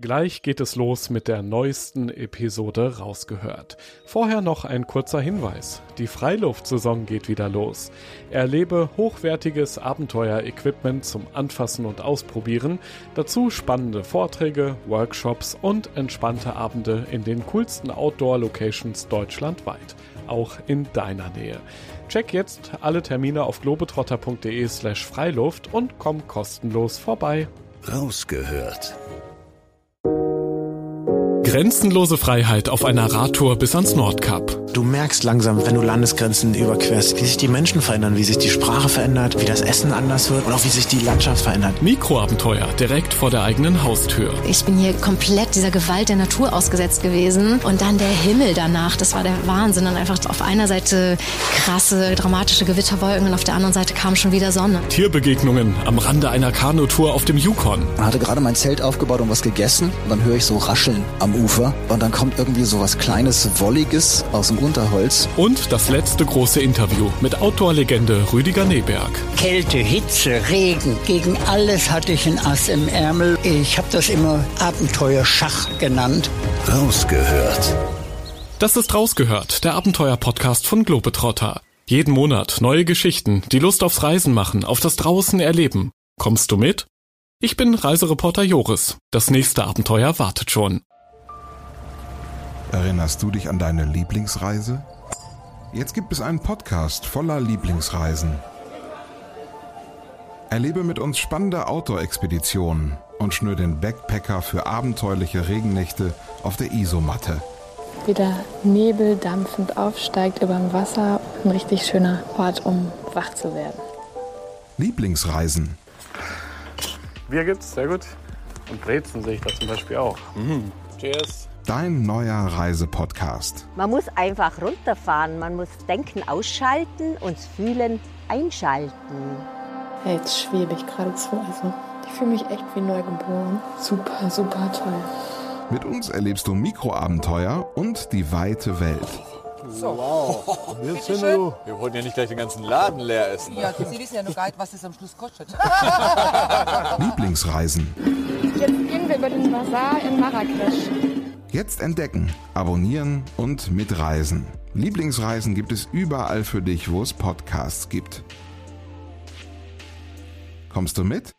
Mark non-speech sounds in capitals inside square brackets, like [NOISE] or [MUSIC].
Gleich geht es los mit der neuesten Episode rausgehört. Vorher noch ein kurzer Hinweis. Die Freiluftsaison geht wieder los. Erlebe hochwertiges Abenteuer-Equipment zum Anfassen und Ausprobieren. Dazu spannende Vorträge, Workshops und entspannte Abende in den coolsten Outdoor-Locations deutschlandweit. Auch in deiner Nähe. Check jetzt alle Termine auf globetrotter.de slash Freiluft und komm kostenlos vorbei. Rausgehört Grenzenlose Freiheit auf einer Radtour bis ans Nordkap. Du merkst langsam, wenn du Landesgrenzen überquerst, wie sich die Menschen verändern, wie sich die Sprache verändert, wie das Essen anders wird und auch wie sich die Landschaft verändert. Mikroabenteuer direkt vor der eigenen Haustür. Ich bin hier komplett dieser Gewalt der Natur ausgesetzt gewesen und dann der Himmel danach, das war der Wahnsinn. Und einfach auf einer Seite krasse, dramatische Gewitterwolken und auf der anderen Seite kam schon wieder Sonne. Tierbegegnungen am Rande einer Kanutour auf dem Yukon. Ich hatte gerade mein Zelt aufgebaut und was gegessen und dann höre ich so Rascheln am Ufer und dann kommt irgendwie so was Kleines, Wolliges aus dem Unterholz. Und das letzte große Interview mit Outdoor-Legende Rüdiger Neberg. Kälte, Hitze, Regen, gegen alles hatte ich ein Ass im Ärmel. Ich habe das immer Abenteuerschach genannt. Rausgehört. Das ist Rausgehört, der Abenteuer-Podcast von Globetrotter. Jeden Monat neue Geschichten, die Lust aufs Reisen machen, auf das Draußen erleben. Kommst du mit? Ich bin Reisereporter Joris. Das nächste Abenteuer wartet schon. Erinnerst du dich an deine Lieblingsreise? Jetzt gibt es einen Podcast voller Lieblingsreisen. Erlebe mit uns spannende Outdoor-Expeditionen und schnür den Backpacker für abenteuerliche Regennächte auf der Isomatte. Wie der Nebel dampfend aufsteigt über dem Wasser. Ein richtig schöner Ort, um wach zu werden. Lieblingsreisen. Bier gibt's, sehr gut. Und Brezen sehe ich da zum Beispiel auch. Mhm. Cheers. Dein neuer Reisepodcast. Man muss einfach runterfahren, man muss Denken ausschalten und Fühlen einschalten. Ja, jetzt schwebe ich geradezu. Also, ich fühle mich echt wie neugeboren. Super, super toll. Mit uns erlebst du Mikroabenteuer und die weite Welt. So. Wow. Wir, wir wollen ja nicht gleich den ganzen Laden leer essen. Ja, Sie wissen ja noch gar nicht, was das am Schluss kostet. [LAUGHS] Lieblingsreisen. Jetzt gehen wir über den Bazar in Marrakesch. Jetzt entdecken, abonnieren und mitreisen. Lieblingsreisen gibt es überall für dich, wo es Podcasts gibt. Kommst du mit?